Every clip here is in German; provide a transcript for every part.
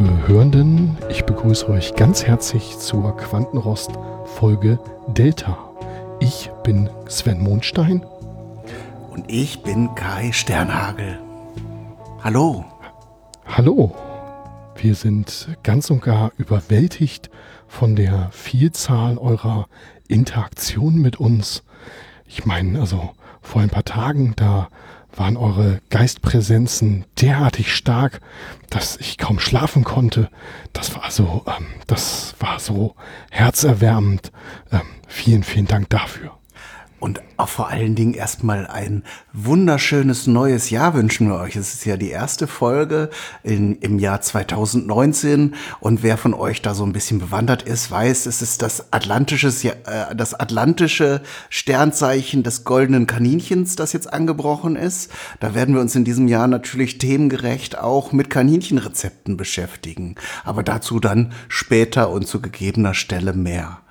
Liebe Hörenden, ich begrüße euch ganz herzlich zur Quantenrost Folge Delta. Ich bin Sven Mondstein. Und ich bin Kai Sternhagel. Hallo. Hallo. Wir sind ganz und gar überwältigt von der Vielzahl eurer Interaktionen mit uns. Ich meine, also vor ein paar Tagen, da waren eure Geistpräsenzen derartig stark, dass ich kaum schlafen konnte. Das war so, ähm, das war so herzerwärmend. Ähm, vielen, vielen Dank dafür. Und auch vor allen Dingen erstmal ein wunderschönes neues Jahr wünschen wir euch. Es ist ja die erste Folge in, im Jahr 2019 und wer von euch da so ein bisschen bewandert ist, weiß, es ist das atlantische, äh, das atlantische Sternzeichen des goldenen Kaninchens, das jetzt angebrochen ist. Da werden wir uns in diesem Jahr natürlich themengerecht auch mit Kaninchenrezepten beschäftigen. Aber dazu dann später und zu gegebener Stelle mehr.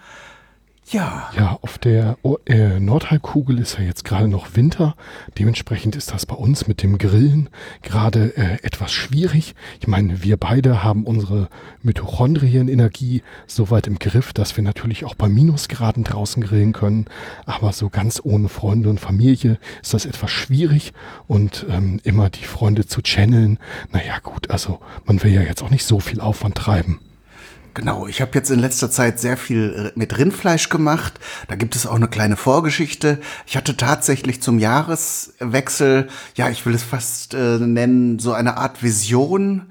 Ja. Ja, auf der äh, Nordhalbkugel ist ja jetzt gerade noch Winter. Dementsprechend ist das bei uns mit dem Grillen gerade äh, etwas schwierig. Ich meine, wir beide haben unsere Mitochondrienenergie so weit im Griff, dass wir natürlich auch bei Minusgraden draußen grillen können. Aber so ganz ohne Freunde und Familie ist das etwas schwierig und ähm, immer die Freunde zu channeln. Naja, gut, also man will ja jetzt auch nicht so viel Aufwand treiben. Genau, ich habe jetzt in letzter Zeit sehr viel äh, mit Rindfleisch gemacht. Da gibt es auch eine kleine Vorgeschichte. Ich hatte tatsächlich zum Jahreswechsel, ja, ich will es fast äh, nennen, so eine Art Vision.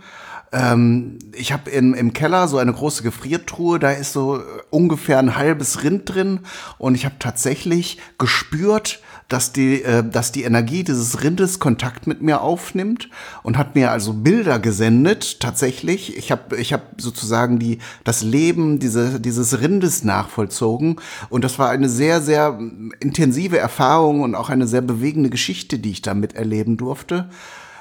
Ähm, ich habe im Keller so eine große Gefriertruhe, da ist so äh, ungefähr ein halbes Rind drin und ich habe tatsächlich gespürt, dass die, äh, dass die Energie dieses Rindes Kontakt mit mir aufnimmt und hat mir also Bilder gesendet, tatsächlich. Ich habe ich hab sozusagen die, das Leben diese, dieses Rindes nachvollzogen und das war eine sehr, sehr intensive Erfahrung und auch eine sehr bewegende Geschichte, die ich da miterleben durfte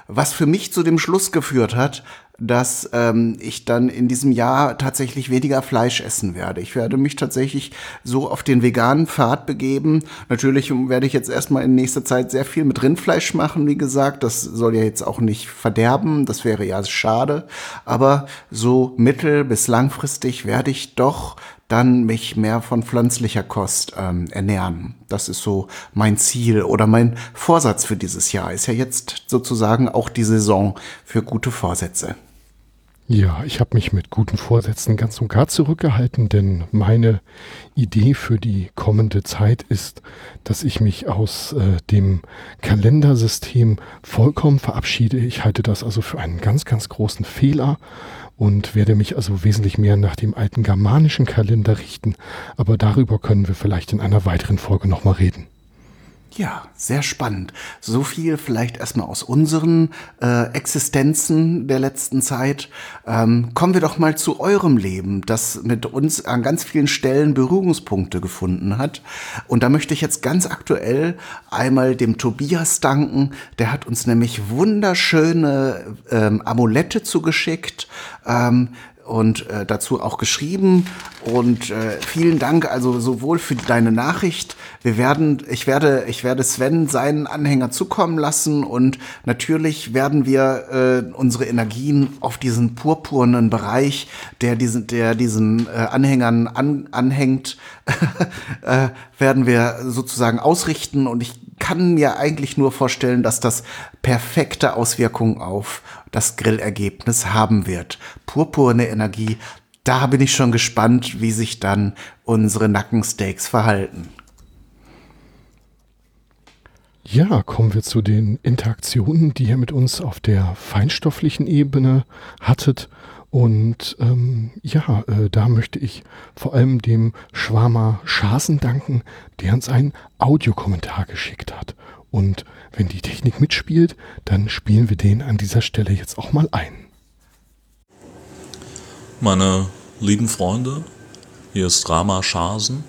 was für mich zu dem Schluss geführt hat, dass ähm, ich dann in diesem Jahr tatsächlich weniger Fleisch essen werde. Ich werde mich tatsächlich so auf den veganen Pfad begeben. Natürlich werde ich jetzt erstmal in nächster Zeit sehr viel mit Rindfleisch machen, wie gesagt. Das soll ja jetzt auch nicht verderben. Das wäre ja schade. Aber so mittel- bis langfristig werde ich doch dann mich mehr von pflanzlicher Kost ähm, ernähren. Das ist so mein Ziel oder mein Vorsatz für dieses Jahr. Ist ja jetzt sozusagen auch die Saison für gute Vorsätze. Ja, ich habe mich mit guten Vorsätzen ganz und gar zurückgehalten, denn meine Idee für die kommende Zeit ist, dass ich mich aus äh, dem Kalendersystem vollkommen verabschiede. Ich halte das also für einen ganz, ganz großen Fehler und werde mich also wesentlich mehr nach dem alten germanischen Kalender richten. Aber darüber können wir vielleicht in einer weiteren Folge nochmal reden. Ja, sehr spannend. So viel vielleicht erstmal aus unseren äh, Existenzen der letzten Zeit. Ähm, kommen wir doch mal zu eurem Leben, das mit uns an ganz vielen Stellen Berührungspunkte gefunden hat. Und da möchte ich jetzt ganz aktuell einmal dem Tobias danken. Der hat uns nämlich wunderschöne ähm, Amulette zugeschickt. Ähm, und äh, dazu auch geschrieben. Und äh, vielen Dank also sowohl für deine Nachricht. Wir werden, ich werde, ich werde Sven seinen Anhänger zukommen lassen und natürlich werden wir äh, unsere Energien auf diesen purpurnen Bereich, der diesen, der diesen äh, Anhängern an, anhängt, äh, werden wir sozusagen ausrichten. Und ich kann mir eigentlich nur vorstellen, dass das perfekte Auswirkungen auf das Grillergebnis haben wird. Purpurne Energie, da bin ich schon gespannt, wie sich dann unsere Nackensteaks verhalten. Ja, kommen wir zu den Interaktionen, die ihr mit uns auf der feinstofflichen Ebene hattet. Und ähm, ja, äh, da möchte ich vor allem dem Schwarmer Schasen danken, der uns einen Audiokommentar geschickt hat. Und wenn die Technik mitspielt, dann spielen wir den an dieser Stelle jetzt auch mal ein. Meine lieben Freunde, hier ist Rama Schasen.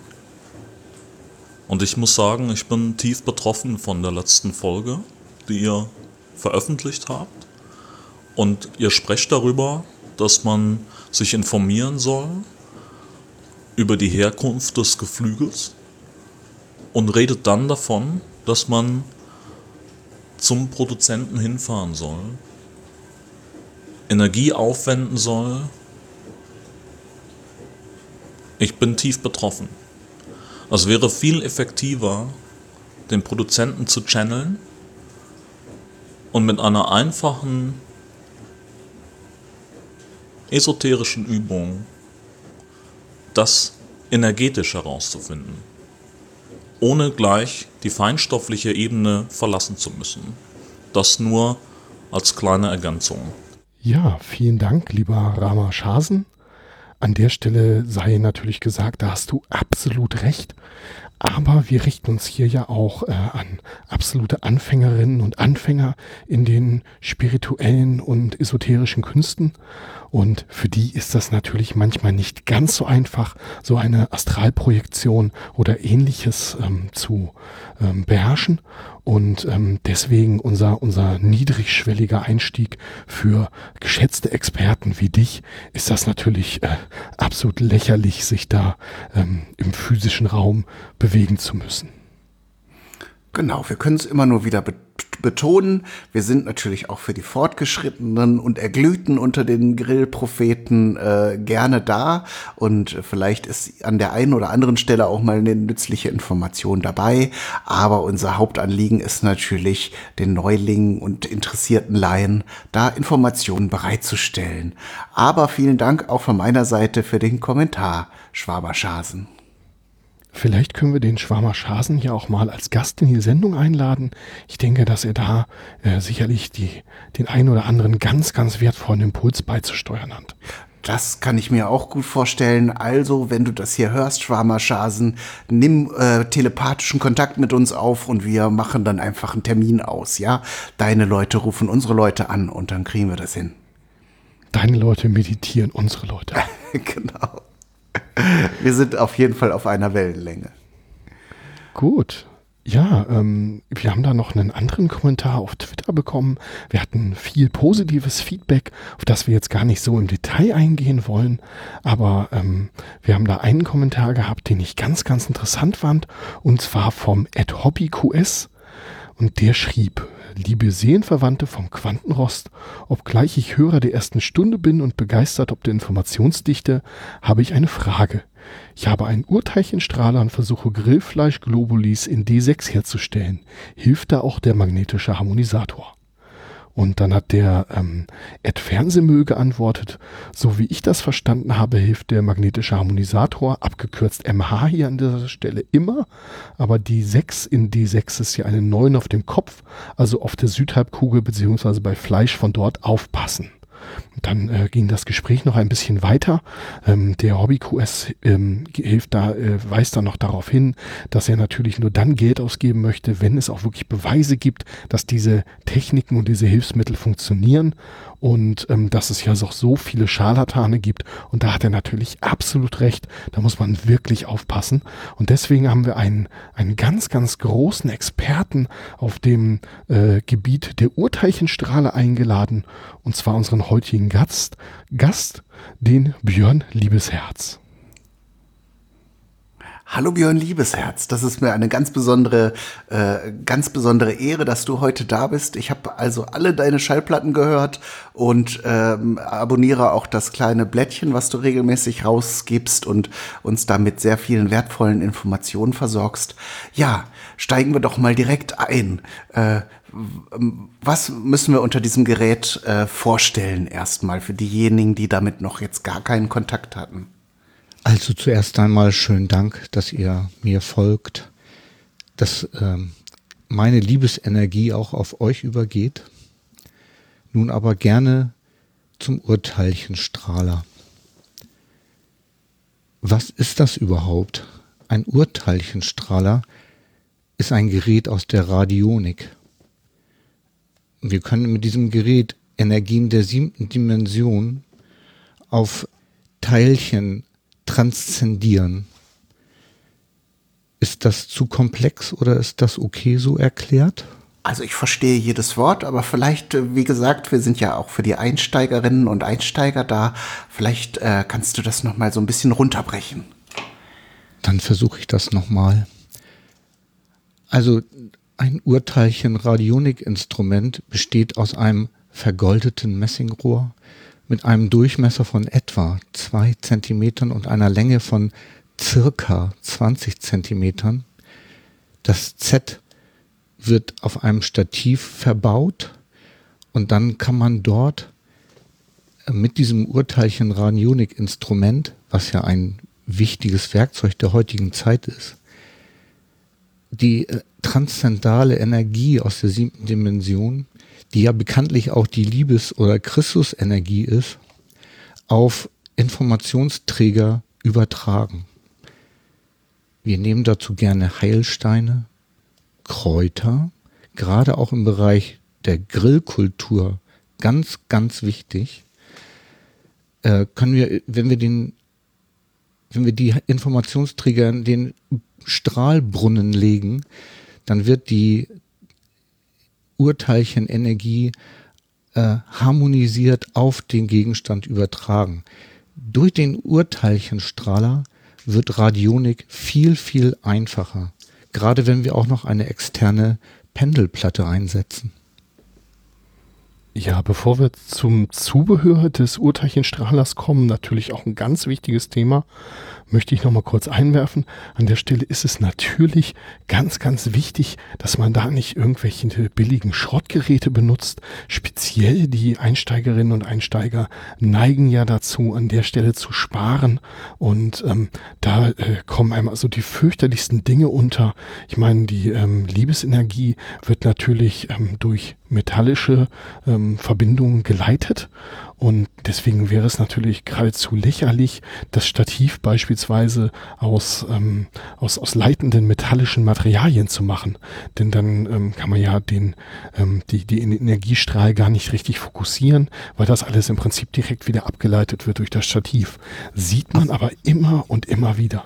Und ich muss sagen, ich bin tief betroffen von der letzten Folge, die ihr veröffentlicht habt. Und ihr sprecht darüber, dass man sich informieren soll über die Herkunft des Geflügels und redet dann davon, dass man zum Produzenten hinfahren soll Energie aufwenden soll. Ich bin tief betroffen. Es wäre viel effektiver, den Produzenten zu channeln und mit einer einfachen esoterischen Übung das energetisch herauszufinden, ohne gleich die feinstoffliche Ebene verlassen zu müssen. Das nur als kleine Ergänzung. Ja, vielen Dank, lieber Rama Schasen. An der Stelle sei natürlich gesagt, da hast du absolut recht. Aber wir richten uns hier ja auch äh, an absolute Anfängerinnen und Anfänger in den spirituellen und esoterischen Künsten. Und für die ist das natürlich manchmal nicht ganz so einfach, so eine Astralprojektion oder ähnliches ähm, zu ähm, beherrschen. Und ähm, deswegen unser, unser niedrigschwelliger Einstieg für geschätzte Experten wie dich ist das natürlich äh, absolut lächerlich, sich da ähm, im physischen Raum bewegen zu müssen. Genau, wir können es immer nur wieder betonen, wir sind natürlich auch für die Fortgeschrittenen und Erglühten unter den Grillpropheten äh, gerne da und vielleicht ist an der einen oder anderen Stelle auch mal eine nützliche Information dabei, aber unser Hauptanliegen ist natürlich, den Neulingen und interessierten Laien da Informationen bereitzustellen. Aber vielen Dank auch von meiner Seite für den Kommentar, Schwaberschasen. Vielleicht können wir den Schwarmer Schasen ja auch mal als Gast in die Sendung einladen. Ich denke, dass er da äh, sicherlich die, den einen oder anderen ganz, ganz wertvollen Impuls beizusteuern hat. Das kann ich mir auch gut vorstellen. Also, wenn du das hier hörst, Schwarmer Schasen, nimm äh, telepathischen Kontakt mit uns auf und wir machen dann einfach einen Termin aus, ja? Deine Leute rufen unsere Leute an und dann kriegen wir das hin. Deine Leute meditieren unsere Leute. genau. Wir sind auf jeden Fall auf einer Wellenlänge. Gut. Ja, ähm, wir haben da noch einen anderen Kommentar auf Twitter bekommen. Wir hatten viel positives Feedback, auf das wir jetzt gar nicht so im Detail eingehen wollen. Aber ähm, wir haben da einen Kommentar gehabt, den ich ganz, ganz interessant fand. Und zwar vom AdHobbyQS. Und der schrieb, liebe Seelenverwandte vom Quantenrost, obgleich ich Hörer der ersten Stunde bin und begeistert ob der Informationsdichte, habe ich eine Frage. Ich habe einen Urteilchenstrahler und versuche Grillfleisch-Globulis in D6 herzustellen. Hilft da auch der magnetische Harmonisator? Und dann hat der ähm, Ed Fernsehmüll geantwortet, so wie ich das verstanden habe, hilft der magnetische Harmonisator, abgekürzt MH hier an dieser Stelle immer, aber die 6 in D6 ist ja eine 9 auf dem Kopf, also auf der Südhalbkugel beziehungsweise bei Fleisch von dort aufpassen. Dann äh, ging das Gespräch noch ein bisschen weiter. Ähm, der Hobby-QS ähm, hilft da, äh, weist da noch darauf hin, dass er natürlich nur dann Geld ausgeben möchte, wenn es auch wirklich Beweise gibt, dass diese Techniken und diese Hilfsmittel funktionieren und ähm, dass es ja auch so viele Scharlatane gibt. Und da hat er natürlich absolut recht. Da muss man wirklich aufpassen. Und deswegen haben wir einen, einen ganz, ganz großen Experten auf dem äh, Gebiet der Urteilchenstrahle eingeladen. Und zwar unseren heutigen Gast, Gast den Björn Liebesherz. Hallo Björn Liebesherz, das ist mir eine ganz besondere, äh, ganz besondere Ehre, dass du heute da bist. Ich habe also alle deine Schallplatten gehört und ähm, abonniere auch das kleine Blättchen, was du regelmäßig rausgibst und uns damit sehr vielen wertvollen Informationen versorgst. Ja, steigen wir doch mal direkt ein. Äh, was müssen wir unter diesem Gerät äh, vorstellen erstmal für diejenigen, die damit noch jetzt gar keinen Kontakt hatten? Also zuerst einmal schönen Dank, dass ihr mir folgt, dass ähm, meine Liebesenergie auch auf euch übergeht. Nun aber gerne zum Urteilchenstrahler. Was ist das überhaupt? Ein Urteilchenstrahler ist ein Gerät aus der Radionik. Wir können mit diesem Gerät Energien der siebten Dimension auf Teilchen transzendieren. Ist das zu komplex oder ist das okay so erklärt? Also ich verstehe jedes Wort, aber vielleicht, äh, wie gesagt, wir sind ja auch für die Einsteigerinnen und Einsteiger da. Vielleicht äh, kannst du das noch mal so ein bisschen runterbrechen. Dann versuche ich das noch mal. Also ein Urteilchen Radionikinstrument besteht aus einem vergoldeten Messingrohr mit einem Durchmesser von etwa zwei Zentimetern und einer Länge von circa 20 Zentimetern. Das Z wird auf einem Stativ verbaut und dann kann man dort mit diesem Urteilchen Radionik-Instrument, was ja ein wichtiges Werkzeug der heutigen Zeit ist, die äh, transzendale Energie aus der siebten Dimension, die ja bekanntlich auch die Liebes- oder Christusenergie ist, auf Informationsträger übertragen. Wir nehmen dazu gerne Heilsteine, Kräuter, gerade auch im Bereich der Grillkultur ganz, ganz wichtig. Äh, können wir, wenn wir den, wenn wir die Informationsträger in den Strahlbrunnen legen, dann wird die Urteilchenenergie äh, harmonisiert auf den Gegenstand übertragen. Durch den Urteilchenstrahler wird Radionik viel, viel einfacher. Gerade wenn wir auch noch eine externe Pendelplatte einsetzen. Ja, bevor wir zum Zubehör des Urteilchenstrahlers kommen, natürlich auch ein ganz wichtiges Thema, möchte ich noch mal kurz einwerfen. An der Stelle ist es natürlich ganz, ganz wichtig, dass man da nicht irgendwelche billigen Schrottgeräte benutzt. Speziell die Einsteigerinnen und Einsteiger neigen ja dazu, an der Stelle zu sparen. Und ähm, da äh, kommen einem also die fürchterlichsten Dinge unter. Ich meine, die ähm, Liebesenergie wird natürlich ähm, durch metallische ähm, Verbindungen geleitet und deswegen wäre es natürlich geradezu lächerlich, das Stativ beispielsweise aus, ähm, aus, aus leitenden metallischen Materialien zu machen. Denn dann ähm, kann man ja den, ähm, die, die Energiestrahl gar nicht richtig fokussieren, weil das alles im Prinzip direkt wieder abgeleitet wird durch das Stativ. Sieht man aber immer und immer wieder.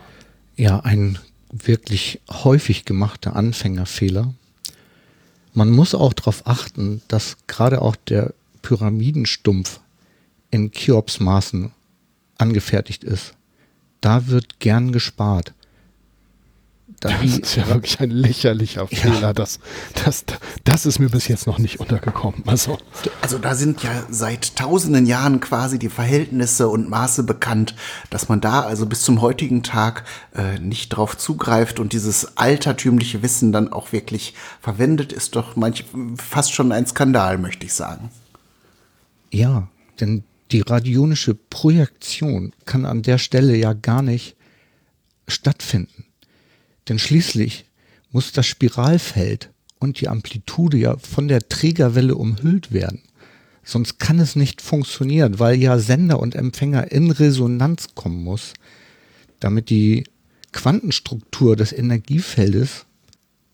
Ja, ein wirklich häufig gemachter Anfängerfehler. Man muss auch darauf achten, dass gerade auch der Pyramidenstumpf in Cheops-Maßen angefertigt ist. Da wird gern gespart. Da das ist ja wirklich ein lächerlicher Fehler. Ja. Das, das, das ist mir bis jetzt noch nicht untergekommen. Also. also da sind ja seit tausenden Jahren quasi die Verhältnisse und Maße bekannt, dass man da also bis zum heutigen Tag äh, nicht drauf zugreift und dieses altertümliche Wissen dann auch wirklich verwendet, ist doch manch, fast schon ein Skandal, möchte ich sagen. Ja, denn die radionische Projektion kann an der Stelle ja gar nicht stattfinden. Denn schließlich muss das Spiralfeld und die Amplitude ja von der Trägerwelle umhüllt werden. Sonst kann es nicht funktionieren, weil ja Sender und Empfänger in Resonanz kommen muss, damit die Quantenstruktur des Energiefeldes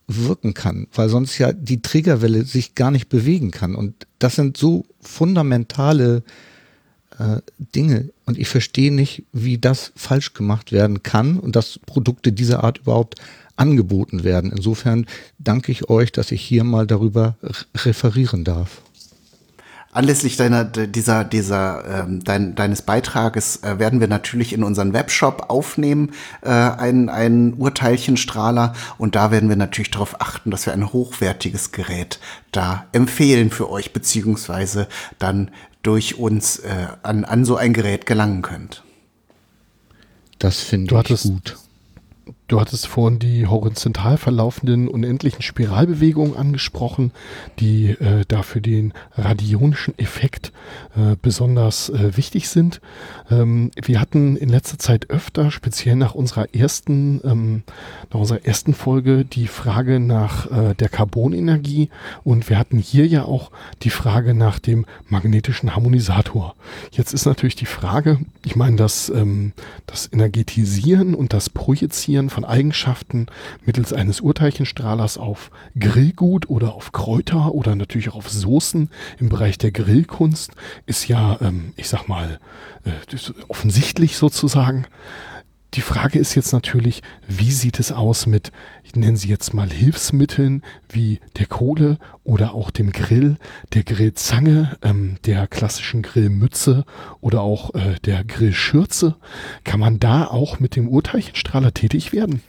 wirken kann, weil sonst ja die Trägerwelle sich gar nicht bewegen kann. Und das sind so fundamentale äh, Dinge und ich verstehe nicht, wie das falsch gemacht werden kann und dass Produkte dieser Art überhaupt angeboten werden. Insofern danke ich euch, dass ich hier mal darüber referieren darf. Anlässlich deiner, dieser, dieser, ähm, dein, deines Beitrages äh, werden wir natürlich in unseren Webshop aufnehmen, äh, einen, einen Urteilchenstrahler. Und da werden wir natürlich darauf achten, dass wir ein hochwertiges Gerät da empfehlen für euch, beziehungsweise dann durch uns äh, an, an so ein Gerät gelangen könnt. Das finde ich gut. Du hattest vorhin die horizontal verlaufenden unendlichen Spiralbewegungen angesprochen, die äh, dafür den radionischen Effekt äh, besonders äh, wichtig sind. Ähm, wir hatten in letzter Zeit öfter, speziell nach unserer ersten, ähm, nach unserer ersten Folge, die Frage nach äh, der Carbonenergie und wir hatten hier ja auch die Frage nach dem magnetischen Harmonisator. Jetzt ist natürlich die Frage, ich meine, das, ähm, das Energetisieren und das Projizieren von Eigenschaften mittels eines Urteilchenstrahlers auf Grillgut oder auf Kräuter oder natürlich auch auf Soßen im Bereich der Grillkunst ist ja, ähm, ich sag mal, äh, offensichtlich sozusagen. Die Frage ist jetzt natürlich, wie sieht es aus mit, ich nenne sie jetzt mal Hilfsmitteln wie der Kohle oder auch dem Grill, der Grillzange, ähm, der klassischen Grillmütze oder auch äh, der Grillschürze. Kann man da auch mit dem Urteilchenstrahler tätig werden?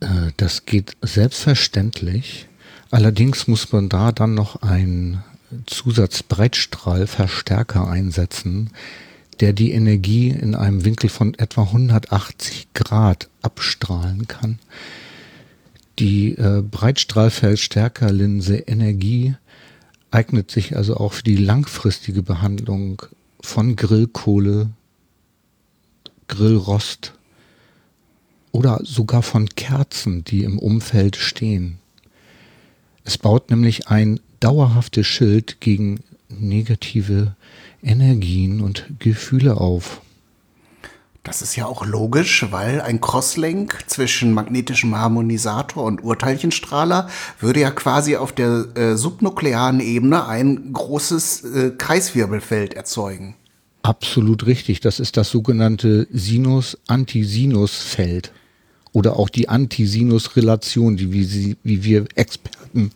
Äh, das geht selbstverständlich. Allerdings muss man da dann noch ein Zusatzbreitstrahlverstärker einsetzen, der die Energie in einem Winkel von etwa 180 Grad abstrahlen kann. Die äh, Breitstrahlverstärkerlinse Energie eignet sich also auch für die langfristige Behandlung von Grillkohle, Grillrost oder sogar von Kerzen, die im Umfeld stehen. Es baut nämlich ein dauerhaftes Schild gegen negative Energien und Gefühle auf. Das ist ja auch logisch, weil ein Crosslink zwischen magnetischem Harmonisator und Urteilchenstrahler würde ja quasi auf der äh, subnuklearen Ebene ein großes äh, Kreiswirbelfeld erzeugen. Absolut richtig. Das ist das sogenannte Sinus-Antisinus-Feld oder auch die Antisinus-Relation, die wie, sie, wie wir Experten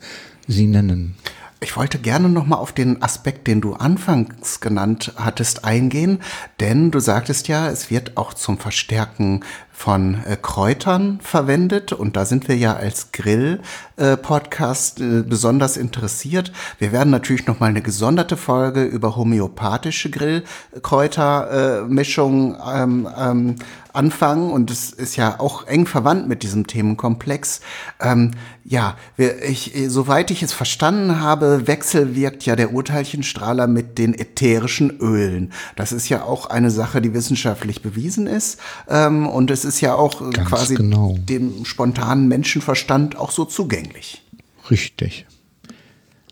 sie nennen. Ich wollte gerne noch mal auf den Aspekt, den du anfangs genannt hattest, eingehen, denn du sagtest ja, es wird auch zum Verstärken von äh, Kräutern verwendet und da sind wir ja als Grill-Podcast äh, äh, besonders interessiert. Wir werden natürlich noch mal eine gesonderte Folge über homöopathische Grillkräutermischungen ähm, ähm, anfangen und es ist ja auch eng verwandt mit diesem Themenkomplex. Ähm, ja, wir, ich, soweit ich es verstanden habe, wechselwirkt ja der Urteilchenstrahler mit den ätherischen Ölen. Das ist ja auch eine Sache, die wissenschaftlich bewiesen ist ähm, und es ist ja auch äh, Ganz quasi genau. dem spontanen Menschenverstand auch so zugänglich. Richtig.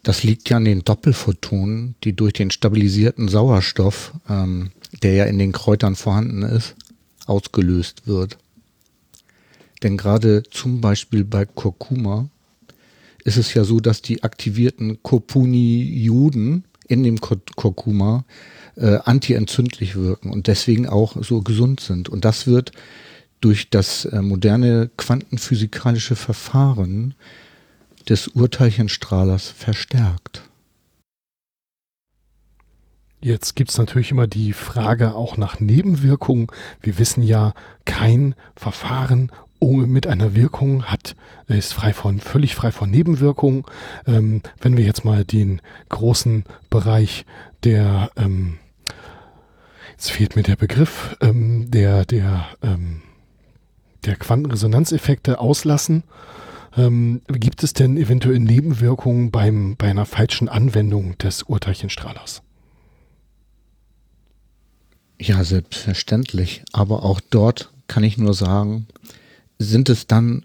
Das liegt ja an den Doppelphotonen, die durch den stabilisierten Sauerstoff, ähm, der ja in den Kräutern vorhanden ist, ausgelöst wird. Denn gerade zum Beispiel bei Kurkuma ist es ja so, dass die aktivierten Kurpunioden in dem Kurkuma äh, antientzündlich wirken und deswegen auch so gesund sind. Und das wird durch das äh, moderne quantenphysikalische Verfahren des Urteilchenstrahlers verstärkt. Jetzt gibt es natürlich immer die Frage auch nach Nebenwirkungen. Wir wissen ja, kein Verfahren mit einer Wirkung hat, ist frei von, völlig frei von Nebenwirkungen. Ähm, wenn wir jetzt mal den großen Bereich der, ähm, jetzt fehlt mir der Begriff, ähm, der, der, ähm, der Quantenresonanzeffekte auslassen, ähm, gibt es denn eventuell Nebenwirkungen beim, bei einer falschen Anwendung des Urteilchenstrahlers? Ja, selbstverständlich. Aber auch dort kann ich nur sagen, sind es dann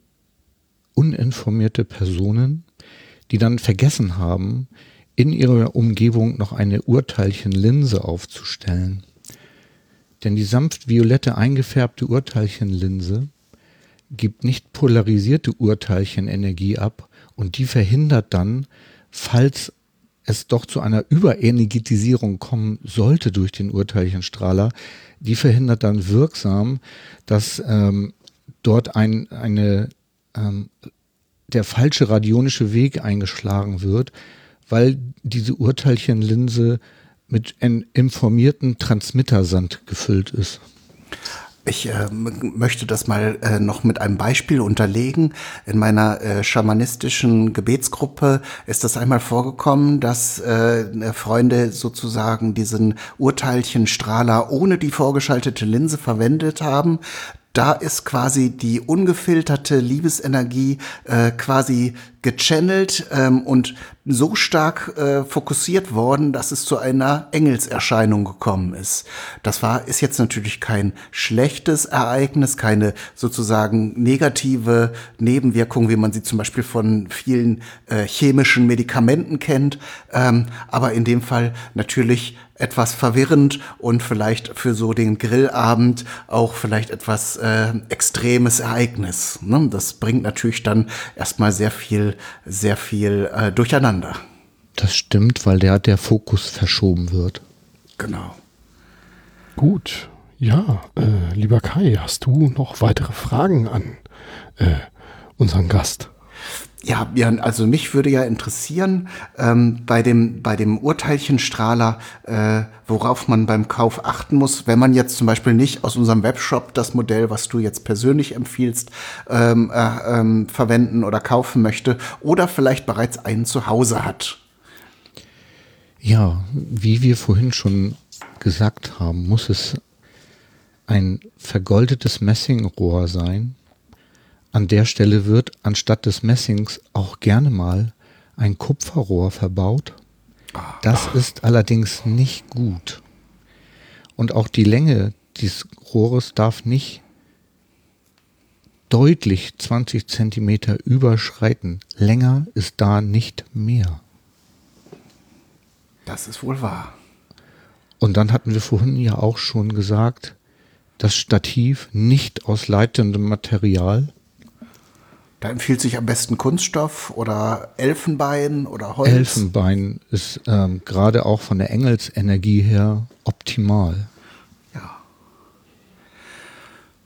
uninformierte Personen, die dann vergessen haben, in ihrer Umgebung noch eine Urteilchenlinse aufzustellen. Denn die sanft violette eingefärbte Urteilchenlinse gibt nicht polarisierte Urteilchenenergie ab und die verhindert dann, falls es doch zu einer Überenergetisierung kommen sollte durch den Urteilchenstrahler, die verhindert dann wirksam, dass ähm, dort ein, eine, ähm, der falsche radionische Weg eingeschlagen wird, weil diese Urteilchenlinse mit informierten Transmittersand gefüllt ist. Ich äh, möchte das mal äh, noch mit einem Beispiel unterlegen. In meiner äh, schamanistischen Gebetsgruppe ist das einmal vorgekommen, dass äh, Freunde sozusagen diesen Urteilchenstrahler ohne die vorgeschaltete Linse verwendet haben da ist quasi die ungefilterte Liebesenergie äh, quasi gechannelt ähm, und so stark äh, fokussiert worden, dass es zu einer Engelserscheinung gekommen ist. Das war ist jetzt natürlich kein schlechtes Ereignis, keine sozusagen negative Nebenwirkung, wie man sie zum Beispiel von vielen äh, chemischen Medikamenten kennt, ähm, aber in dem Fall natürlich etwas verwirrend und vielleicht für so den Grillabend auch vielleicht etwas äh, extremes Ereignis. Ne? Das bringt natürlich dann erstmal sehr viel, sehr viel äh, durcheinander. Das stimmt, weil der, der Fokus verschoben wird. Genau. Gut. Ja, äh, lieber Kai, hast du noch weitere Fragen an äh, unseren Gast? Ja, ja, also mich würde ja interessieren, ähm, bei dem, bei dem Urteilchenstrahler, äh, worauf man beim Kauf achten muss, wenn man jetzt zum Beispiel nicht aus unserem Webshop das Modell, was du jetzt persönlich empfiehlst, ähm, äh, ähm, verwenden oder kaufen möchte oder vielleicht bereits einen zu Hause hat. Ja, wie wir vorhin schon gesagt haben, muss es ein vergoldetes Messingrohr sein. An der Stelle wird anstatt des Messings auch gerne mal ein Kupferrohr verbaut. Das ist allerdings nicht gut. Und auch die Länge dieses Rohres darf nicht deutlich 20 Zentimeter überschreiten. Länger ist da nicht mehr. Das ist wohl wahr. Und dann hatten wir vorhin ja auch schon gesagt, das Stativ nicht aus leitendem Material. Da empfiehlt sich am besten Kunststoff oder Elfenbein oder Holz. Elfenbein ist ähm, gerade auch von der Engelsenergie her optimal.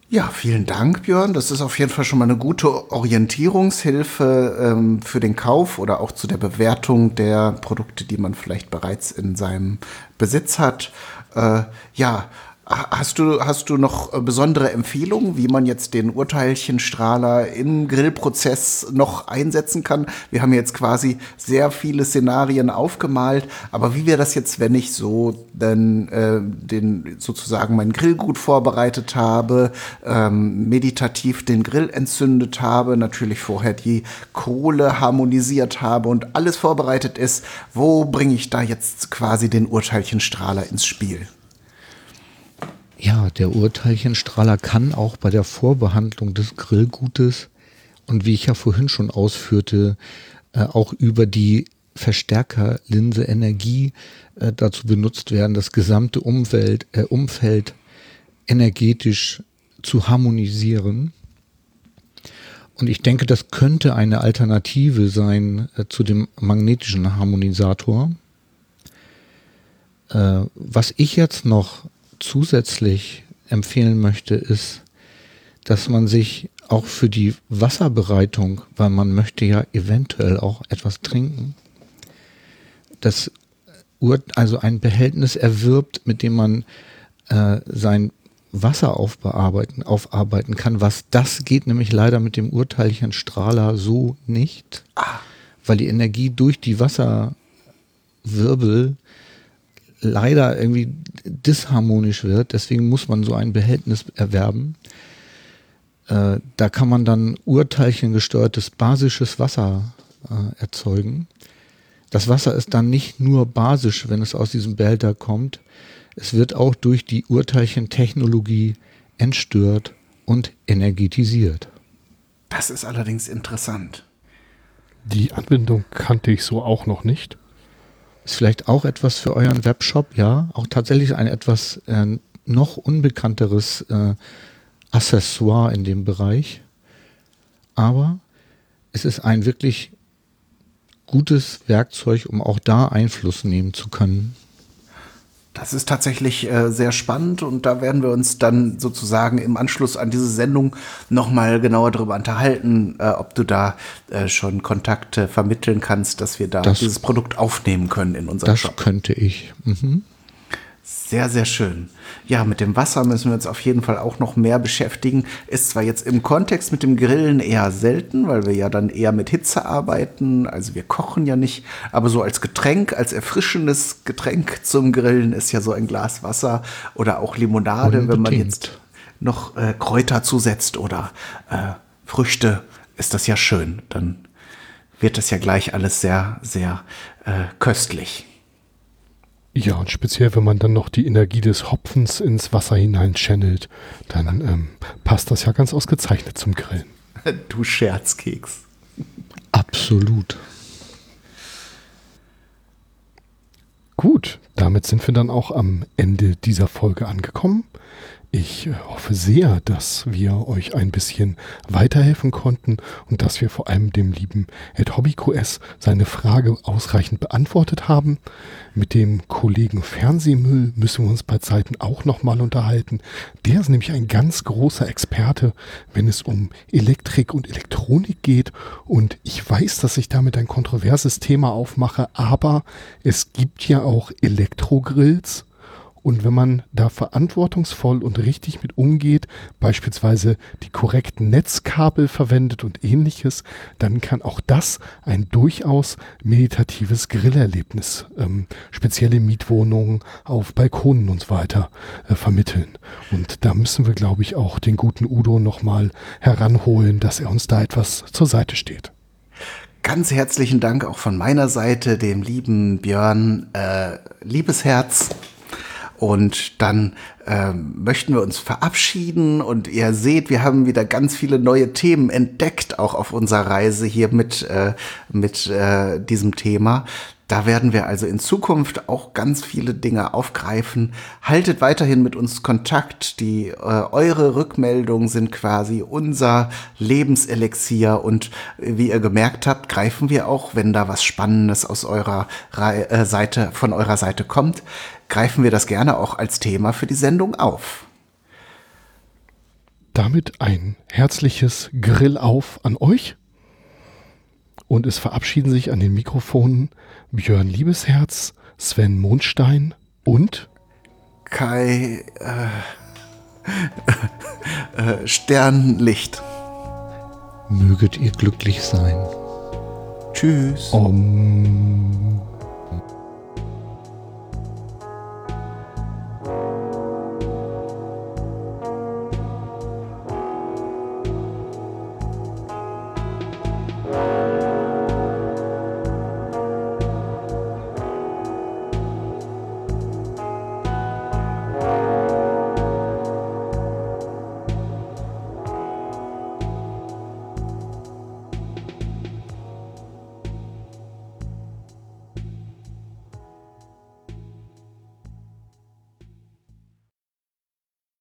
Ja, vielen Dank, Björn. Das ist auf jeden Fall schon mal eine gute Orientierungshilfe ähm, für den Kauf oder auch zu der Bewertung der Produkte, die man vielleicht bereits in seinem Besitz hat. Äh, ja, Hast du, hast du noch äh, besondere Empfehlungen, wie man jetzt den Urteilchenstrahler im Grillprozess noch einsetzen kann? Wir haben jetzt quasi sehr viele Szenarien aufgemalt, aber wie wäre das jetzt, wenn ich so dann äh, den sozusagen meinen Grill gut vorbereitet habe, ähm, meditativ den Grill entzündet habe, natürlich vorher die Kohle harmonisiert habe und alles vorbereitet ist, wo bringe ich da jetzt quasi den Urteilchenstrahler ins Spiel? Ja, der Urteilchenstrahler kann auch bei der Vorbehandlung des Grillgutes und wie ich ja vorhin schon ausführte, äh, auch über die Verstärkerlinse Energie äh, dazu benutzt werden, das gesamte Umwelt, äh, Umfeld energetisch zu harmonisieren. Und ich denke, das könnte eine Alternative sein äh, zu dem magnetischen Harmonisator. Äh, was ich jetzt noch zusätzlich empfehlen möchte, ist, dass man sich auch für die Wasserbereitung, weil man möchte ja eventuell auch etwas trinken, das Ur also ein Behältnis erwirbt, mit dem man äh, sein Wasser aufbearbeiten, aufarbeiten kann. Was das geht nämlich leider mit dem Urteilchenstrahler so nicht, ah. weil die Energie durch die Wasserwirbel leider irgendwie disharmonisch wird. Deswegen muss man so ein Behältnis erwerben. Äh, da kann man dann urteilchengesteuertes basisches Wasser äh, erzeugen. Das Wasser ist dann nicht nur basisch, wenn es aus diesem Behälter kommt. Es wird auch durch die Urteilchentechnologie entstört und energetisiert. Das ist allerdings interessant. Die Anwendung kannte ich so auch noch nicht. Ist vielleicht auch etwas für euren Webshop, ja. Auch tatsächlich ein etwas äh, noch unbekannteres äh, Accessoire in dem Bereich. Aber es ist ein wirklich gutes Werkzeug, um auch da Einfluss nehmen zu können. Das ist tatsächlich äh, sehr spannend und da werden wir uns dann sozusagen im Anschluss an diese Sendung nochmal genauer darüber unterhalten, äh, ob du da äh, schon Kontakte vermitteln kannst, dass wir da das, dieses Produkt aufnehmen können in unserem das Shop. Das könnte ich. Mhm. Sehr, sehr schön. Ja, mit dem Wasser müssen wir uns auf jeden Fall auch noch mehr beschäftigen. Ist zwar jetzt im Kontext mit dem Grillen eher selten, weil wir ja dann eher mit Hitze arbeiten. Also wir kochen ja nicht. Aber so als Getränk, als erfrischendes Getränk zum Grillen ist ja so ein Glas Wasser oder auch Limonade, Unbedingt. wenn man jetzt noch äh, Kräuter zusetzt oder äh, Früchte, ist das ja schön. Dann wird das ja gleich alles sehr, sehr äh, köstlich. Ja, und speziell, wenn man dann noch die Energie des Hopfens ins Wasser hinein channelt, dann ähm, passt das ja ganz ausgezeichnet zum Grillen. Du Scherzkeks. Absolut. Gut, damit sind wir dann auch am Ende dieser Folge angekommen. Ich hoffe sehr, dass wir euch ein bisschen weiterhelfen konnten und dass wir vor allem dem lieben Ed HobbyQS seine Frage ausreichend beantwortet haben. Mit dem Kollegen Fernsehmüll müssen wir uns bei Zeiten auch nochmal unterhalten. Der ist nämlich ein ganz großer Experte, wenn es um Elektrik und Elektronik geht. Und ich weiß, dass ich damit ein kontroverses Thema aufmache, aber es gibt ja auch Elektrogrills Und wenn man da verantwortungsvoll und richtig mit umgeht, beispielsweise die korrekten Netzkabel verwendet und ähnliches, dann kann auch das ein durchaus meditatives Grillerlebnis, ähm, spezielle Mietwohnungen auf Balkonen und so weiter äh, vermitteln. Und da müssen wir, glaube ich, auch den guten Udo nochmal heranholen, dass er uns da etwas zur Seite steht. Ganz herzlichen Dank auch von meiner Seite, dem lieben Björn äh, Liebesherz. Und dann ähm, möchten wir uns verabschieden und ihr seht, wir haben wieder ganz viele neue Themen entdeckt, auch auf unserer Reise hier mit, äh, mit äh, diesem Thema. Da werden wir also in Zukunft auch ganz viele Dinge aufgreifen. Haltet weiterhin mit uns Kontakt. Die äh, eure Rückmeldungen sind quasi unser Lebenselixier und wie ihr gemerkt habt, greifen wir auch, wenn da was Spannendes aus eurer Re äh, Seite von eurer Seite kommt, greifen wir das gerne auch als Thema für die Sendung auf. Damit ein herzliches Grill auf an euch und es verabschieden sich an den Mikrofonen Björn Liebesherz, Sven Mondstein und Kai äh, äh, Sternlicht. Möget ihr glücklich sein. Tschüss. Om.